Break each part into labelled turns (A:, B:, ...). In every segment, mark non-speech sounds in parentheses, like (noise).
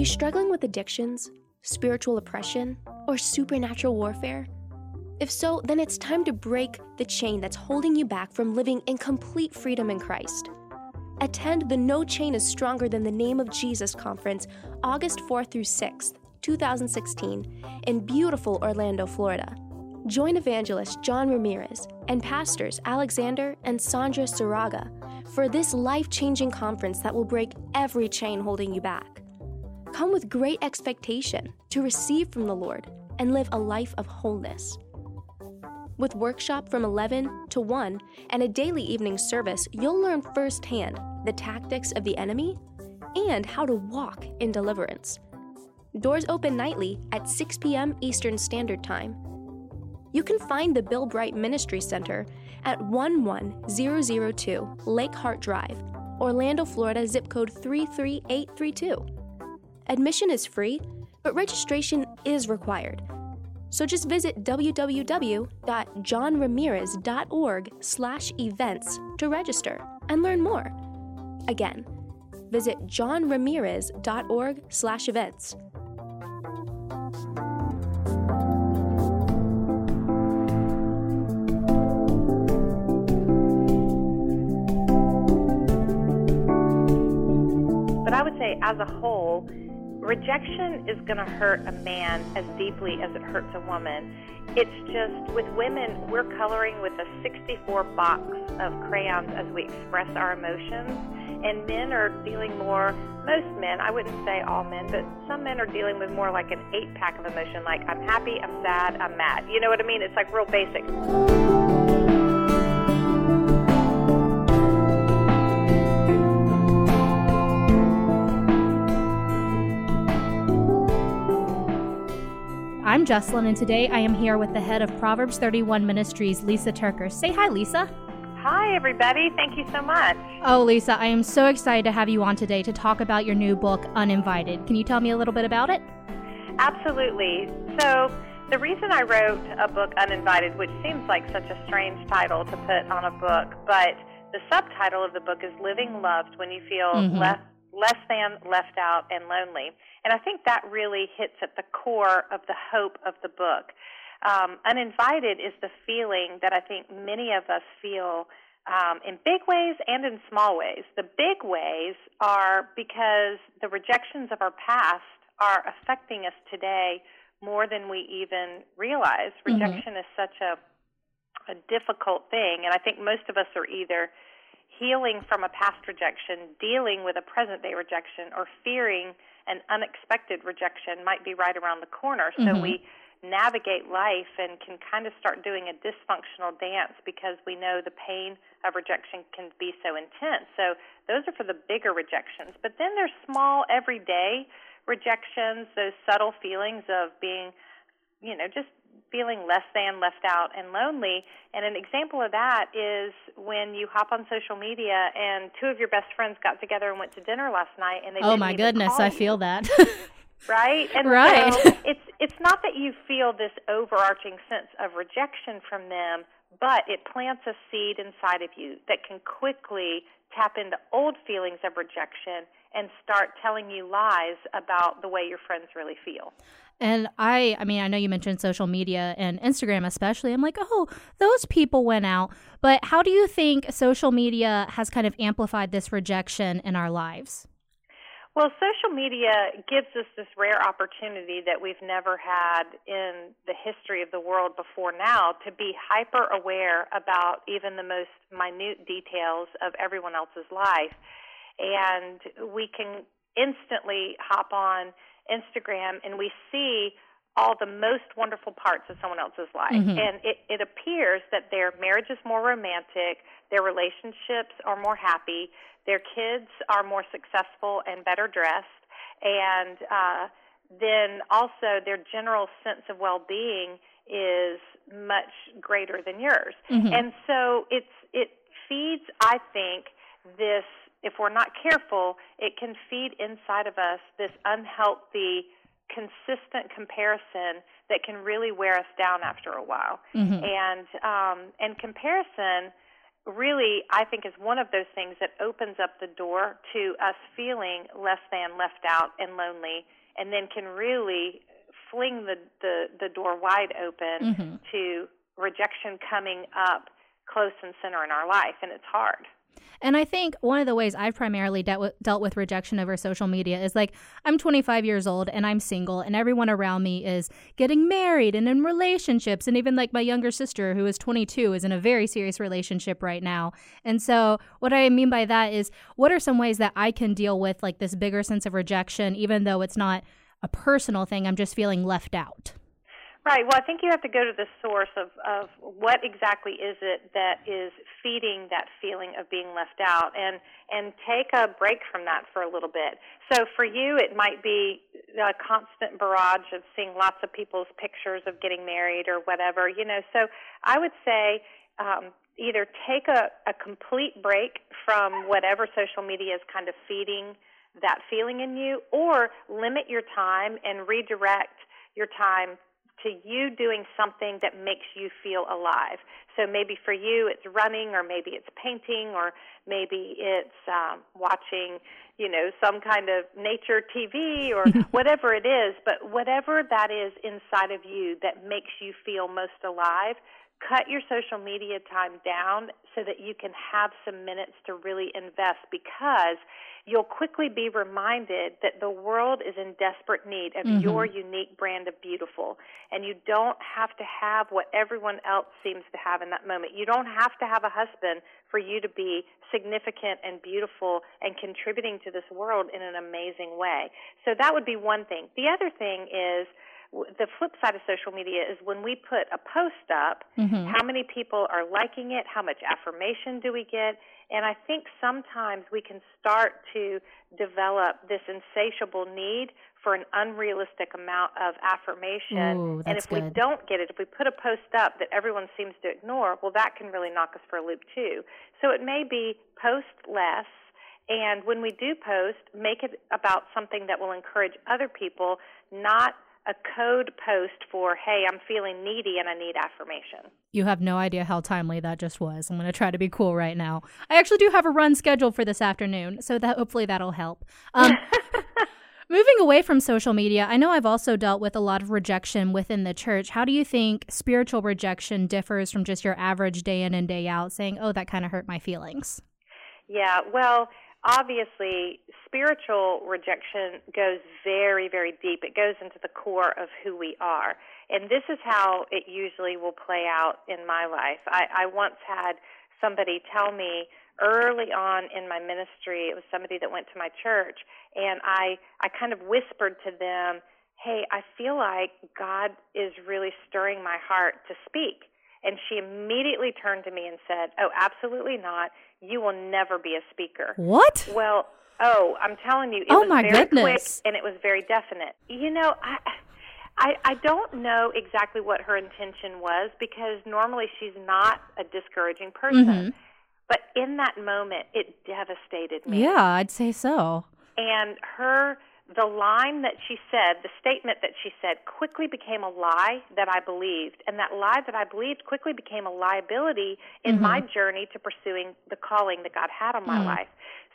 A: you struggling with addictions, spiritual oppression, or supernatural warfare? If so, then it's time to break the chain that's holding you back from living in complete freedom in Christ. Attend the No Chain is Stronger Than the Name of Jesus conference August 4th through 6th, 2016, in beautiful Orlando, Florida. Join evangelist John Ramirez and pastors Alexander and Sandra Saraga for this life changing conference that will break every chain holding you back. Come with great expectation to receive from the Lord and live a life of wholeness. With workshop from 11 to 1 and a daily evening service, you'll learn firsthand the tactics of the enemy and how to walk in deliverance. Doors open nightly at 6 p.m. Eastern Standard Time. You can find the Bill Bright Ministry Center at 11002 Lake Hart Drive, Orlando, Florida zip code 33832. Admission is free, but registration is required. So just visit www.johnramirez.org/events to register and learn more. Again, visit johnramirez.org/events.
B: But I would say, as a whole, rejection is going to hurt a man as deeply as it hurts a woman. It's just with women, we're coloring with a 64 box of crayons as we express our emotions, and men are dealing more. Most men, I wouldn't say all men, but some men are dealing with more like an eight pack of emotion, like I'm happy, I'm sad, I'm mad. You know what I mean? It's like real basic.
C: I'm Jesslyn, and today I am here with the head of Proverbs 31 Ministries, Lysa TerKeurst. Say hi, Lysa.
B: Hi, everybody. Thank you so much.
C: Oh, Lysa, I am so excited to have you on today to talk about your new book, Uninvited. Can you tell me a little bit about it?
B: Absolutely. So, the reason I wrote a book, Uninvited, which seems like such a strange title to put on a book, but the subtitle of the book is Living Loved When You Feel mm-hmm. Left less than, left out, and lonely. And I think that really hits at the core of the hope of the book. Um, uninvited is the feeling that I think many of us feel um, in big ways and in small ways. The big ways are because the rejections of our past are affecting us today more than we even realize. Mm-hmm. Rejection mm-hmm. is such a a difficult thing, and I think most of us are either healing from a past rejection, dealing with a present day rejection, or fearing an unexpected rejection might be right around the corner. So mm-hmm. we navigate life and can kind of start doing a dysfunctional dance because we know the pain of rejection can be so intense. So those are for the bigger rejections. But then there's small, everyday rejections, those subtle feelings of being, you know, just feeling less than, left out, and lonely. And an example of that is when you hop on social media and two of your best friends got together and went to dinner last night, and they
C: oh my goodness, I feel that. (laughs)
B: right? And
C: right.
B: So (laughs) it's it's not that you feel this overarching sense of rejection from them, but it plants a seed inside of you that can quickly tap into old feelings of rejection and start telling you lies about the way your friends really feel.
C: And I, I mean, I know you mentioned social media and Instagram especially. I'm like, oh, those people went out. But how do you think social media has kind of amplified this rejection in our lives?
B: Well, social media gives us this rare opportunity that we've never had in the history of the world before now to be hyper aware about even the most minute details of everyone else's life. And we can instantly hop on Instagram and we see all the most wonderful parts of someone else's life. Mm-hmm. And it, it appears that their marriage is more romantic, their relationships are more happy, their kids are more successful and better dressed, and uh, then also their general sense of well being is much greater than yours. Mm-hmm. And so it's it feeds, I think, this if we're not careful, it can feed inside of us this unhealthy, consistent comparison that can really wear us down after a while. Mm-hmm. And um, and comparison really, I think, is one of those things that opens up the door to us feeling less than, left out, and lonely, and then can really fling the, the, the door wide open mm-hmm. to rejection coming up close and center in our life, and it's hard.
C: And I think one of the ways I've primarily dealt with, dealt with rejection over social media is like I'm 25 years old and I'm single, and everyone around me is getting married and in relationships. And even like my younger sister, who is 22, is in a very serious relationship right now. And so, what I mean by that is, what are some ways that I can deal with like this bigger sense of rejection, even though it's not a personal thing? I'm just feeling left out.
B: Right. Well, I think you have to go to the source of, of what exactly is it that is feeding that feeling of being left out and, and take a break from that for a little bit. So for you, it might be a constant barrage of seeing lots of people's pictures of getting married or whatever, you know. So I would say, um, either take a, a complete break from whatever social media is kind of feeding that feeling in you or limit your time and redirect your time to you doing something that makes you feel alive. So maybe for you it's running, or maybe it's painting, or maybe it's um, watching, you know, some kind of nature TV or (laughs) whatever it is. But whatever that is inside of you that makes you feel most alive, cut your social media time down so that you can have some minutes to really invest because you'll quickly be reminded that the world is in desperate need of mm-hmm. your unique brand of beautiful. And you don't have to have what everyone else seems to have in that moment. You don't have to have a husband for you to be significant and beautiful and contributing to this world in an amazing way. So that would be one thing. The other thing is, the flip side of social media is when we put a post up, mm-hmm. how many people are liking it? How much affirmation do we get? And I think sometimes we can start to develop this insatiable need for an unrealistic amount of affirmation.
C: Ooh,
B: and if
C: good.
B: we don't get it, if we put a post up that everyone seems to ignore, well, that can really knock us for a loop too. So it may be post less. And when we do post, make it about something that will encourage other people, not a code post for, hey, I'm feeling needy and I need affirmation.
C: You have no idea how timely that just was. I'm going to try to be cool right now. I actually do have a run scheduled for this afternoon, so that hopefully that'll help. Um, (laughs) moving away from social media, I know I've also dealt with a lot of rejection within the church. How do you think spiritual rejection differs from just your average day in and day out saying, oh, that kind of hurt my feelings?
B: Yeah, well, obviously spiritual rejection goes very very deep. It goes into the core of who we are. And this is how it usually will play out in my life. I, I once had somebody tell me early on in my ministry it was somebody that went to my church and i i kind of whispered to them hey i feel like god is really stirring my heart to speak and she immediately turned to me and said, Oh, absolutely not. You will never be a speaker.
C: What?
B: Well, oh, I'm telling you, it
C: oh
B: was
C: my
B: very
C: goodness.
B: quick and it was very definite. You know, I. I, I don't know exactly what her intention was because normally she's not a discouraging person. Mm-hmm. But in that moment, it devastated me.
C: Yeah, I'd say so.
B: And her the line that she said, the statement that she said, quickly became a lie that I believed. And that lie that I believed quickly became a liability in mm-hmm. my journey to pursuing the calling that God had on my mm. life.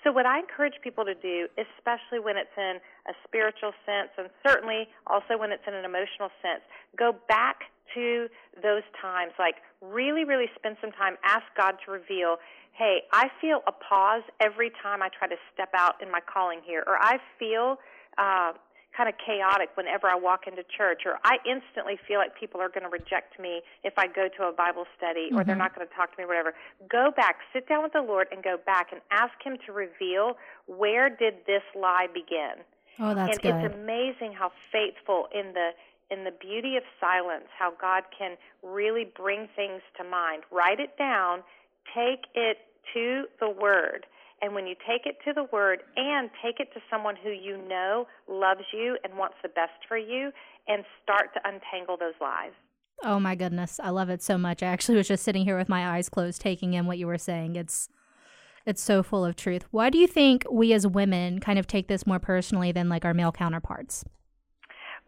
B: So, what I encourage people to do, especially when it's in a spiritual sense, and certainly also when it's in an emotional sense, go back to those times. Like, really, really spend some time, ask God to reveal hey, I feel a pause every time I try to step out in my calling here, or I feel uh, kind of chaotic whenever I walk into church, or I instantly feel like people are going to reject me if I go to a Bible study, or mm-hmm. they're not going to talk to me, or whatever. Go back, sit down with the Lord, and go back and ask Him to reveal where did this lie begin.
C: Oh, that's
B: and
C: good.
B: it's amazing how faithful in the in the beauty of silence, how God can really bring things to mind. Write it down, take it to the Word and when you take it to the Word and take it to someone who you know loves you and wants the best for you, and start to untangle those lies.
C: Oh my goodness, I love it so much. I actually was just sitting here with my eyes closed, taking in what you were saying. It's it's so full of truth. Why do you think we as women kind of take this more personally than like our male counterparts?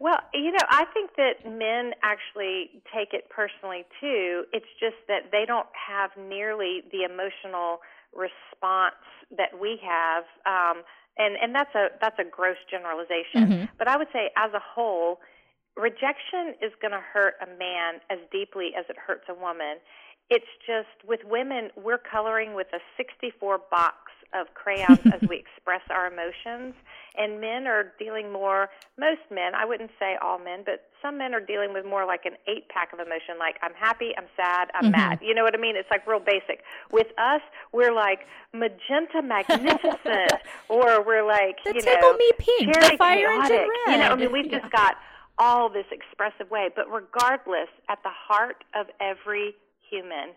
B: Well, you know, I think that men actually take it personally too. It's just that they don't have nearly the emotional response that we have. Um, and and that's a that's a gross generalization. Mm-hmm. But I would say, as a whole, rejection is going to hurt a man as deeply as it hurts a woman. It's just with women, we're coloring with a 64 box of crayons as we (laughs) express our emotions. And men are dealing more, most men, I wouldn't say all men, but some men are dealing with more like an eight pack of emotion, like I'm happy, I'm sad, I'm mm-hmm. mad. You know what I mean? It's like real basic. With us, we're like magenta magnificent, (laughs) or we're like,
C: the
B: you
C: know, me pink, cherry fire chaotic.
B: You know, I mean, we've yeah. just got all this expressive way. But regardless, at the heart of every human,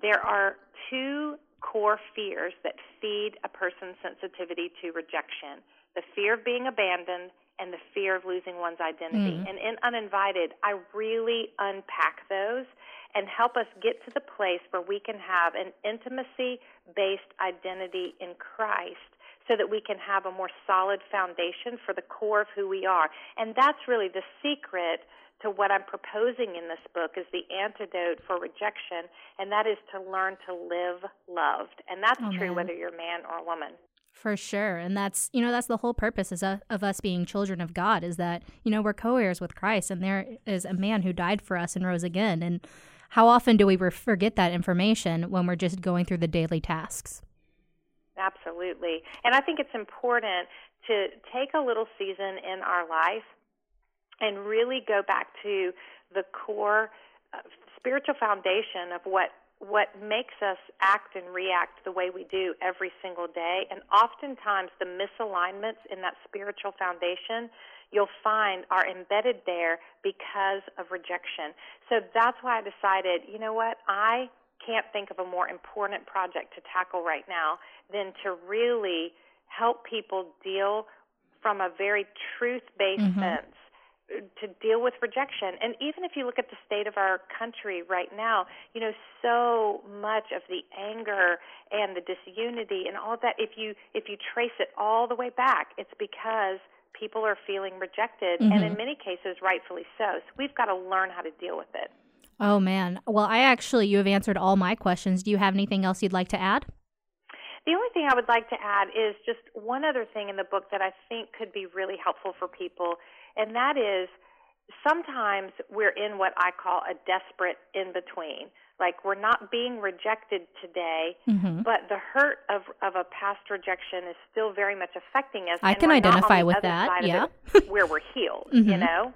B: there are two core fears that feed a person's sensitivity to rejection the fear of being abandoned and the fear of losing one's identity. Mm. And in Uninvited, I really unpack those and help us get to the place where we can have an intimacy based identity in Christ so that we can have a more solid foundation for the core of who we are. And that's really the secret to what I'm proposing in this book is the antidote for rejection, and that is to learn to live loved. And that's oh, true man. whether you're a man or a woman.
C: For sure. And that's, you know, that's the whole purpose is, uh, of us being children of God is that, you know, we're co heirs with Christ and there is a man who died for us and rose again. And how often do we forget that information when we're just going through the daily tasks?
B: Absolutely. And I think it's important to take a little season in our life and really go back to the core uh, spiritual foundation of what what makes us act and react the way we do every single day. And oftentimes the misalignments in that spiritual foundation you'll find are embedded there because of rejection. So that's why i decided you know what? I can't think of a more important project to tackle right now than to really help people deal from a very truth based mm-hmm. sense to deal with rejection. And even if you look at the state of our country right now, you know, so much of the anger and the disunity and all of that, if you if you trace it all the way back, it's because people are feeling rejected mm-hmm. and in many cases rightfully so. So we've got to learn how to deal with it.
C: Oh man. Well, I actually you have answered all my questions. Do you have anything else you'd like to add?
B: The only thing I would like to add is just one other thing in the book that I think could be really helpful for people and that is sometimes we're in what I call a desperate in between. Like we're not being rejected today, mm-hmm. but the hurt of of a past rejection is still very much affecting us.
C: I can identify with that. Yeah, (laughs)
B: where we're healed, mm-hmm. you know.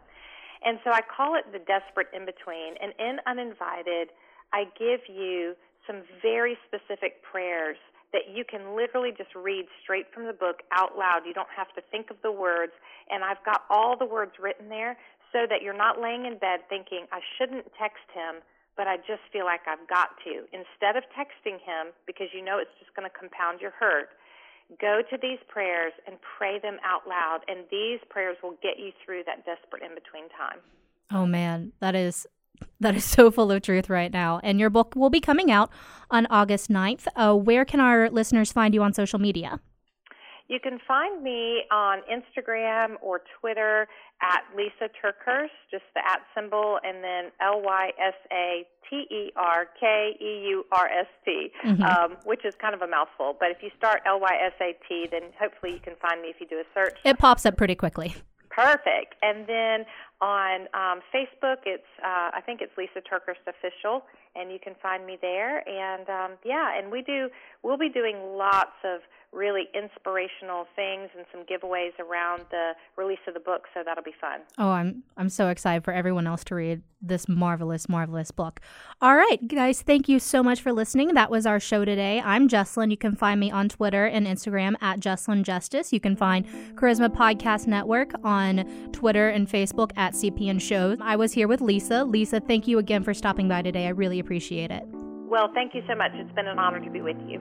B: And so I call it the desperate in between. And in Uninvited, I give you some very specific prayers that you can literally just read straight from the book out loud. You don't have to think of the words. And I've got all the words written there so that you're not laying in bed thinking, I shouldn't text him, but I just feel like I've got to. Instead of texting him, because you know it's just going to compound your hurt, go to these prayers and pray them out loud. And these prayers will get you through that desperate in between time.
C: Oh, man, that is that is (laughs) so full of truth right now. And your book will be coming out on August 9th. Uh, where can our listeners find you on social media?
B: You can find me on Instagram or Twitter at Lysa TerKeurst, just the at symbol, and then L Y S A T E R K E U R S T, mm-hmm. um, which is kind of a mouthful. But if you start L Y S A T, then hopefully you can find me if you do a search.
C: It pops up pretty quickly.
B: Perfect. And then on um, Facebook, it's uh, I think it's Lysa TerKeurst official, and you can find me there. And um, yeah, and we do we'll be doing lots of really inspirational things and some giveaways around the release of the book, so that'll be fun.
C: Oh, I'm I'm so excited for everyone else to read this marvelous, marvelous book. All right, guys, thank you so much for listening. That was our show today. I'm Jesslyn. You can find me on Twitter and Instagram at Jesslyn Justice. You can find Charisma Podcast Network on Twitter and Facebook at CPN Shows. I was here with Lysa. Lysa, thank you again for stopping by today. I really appreciate it.
B: Well, thank you so much. It's been an honor to be with you.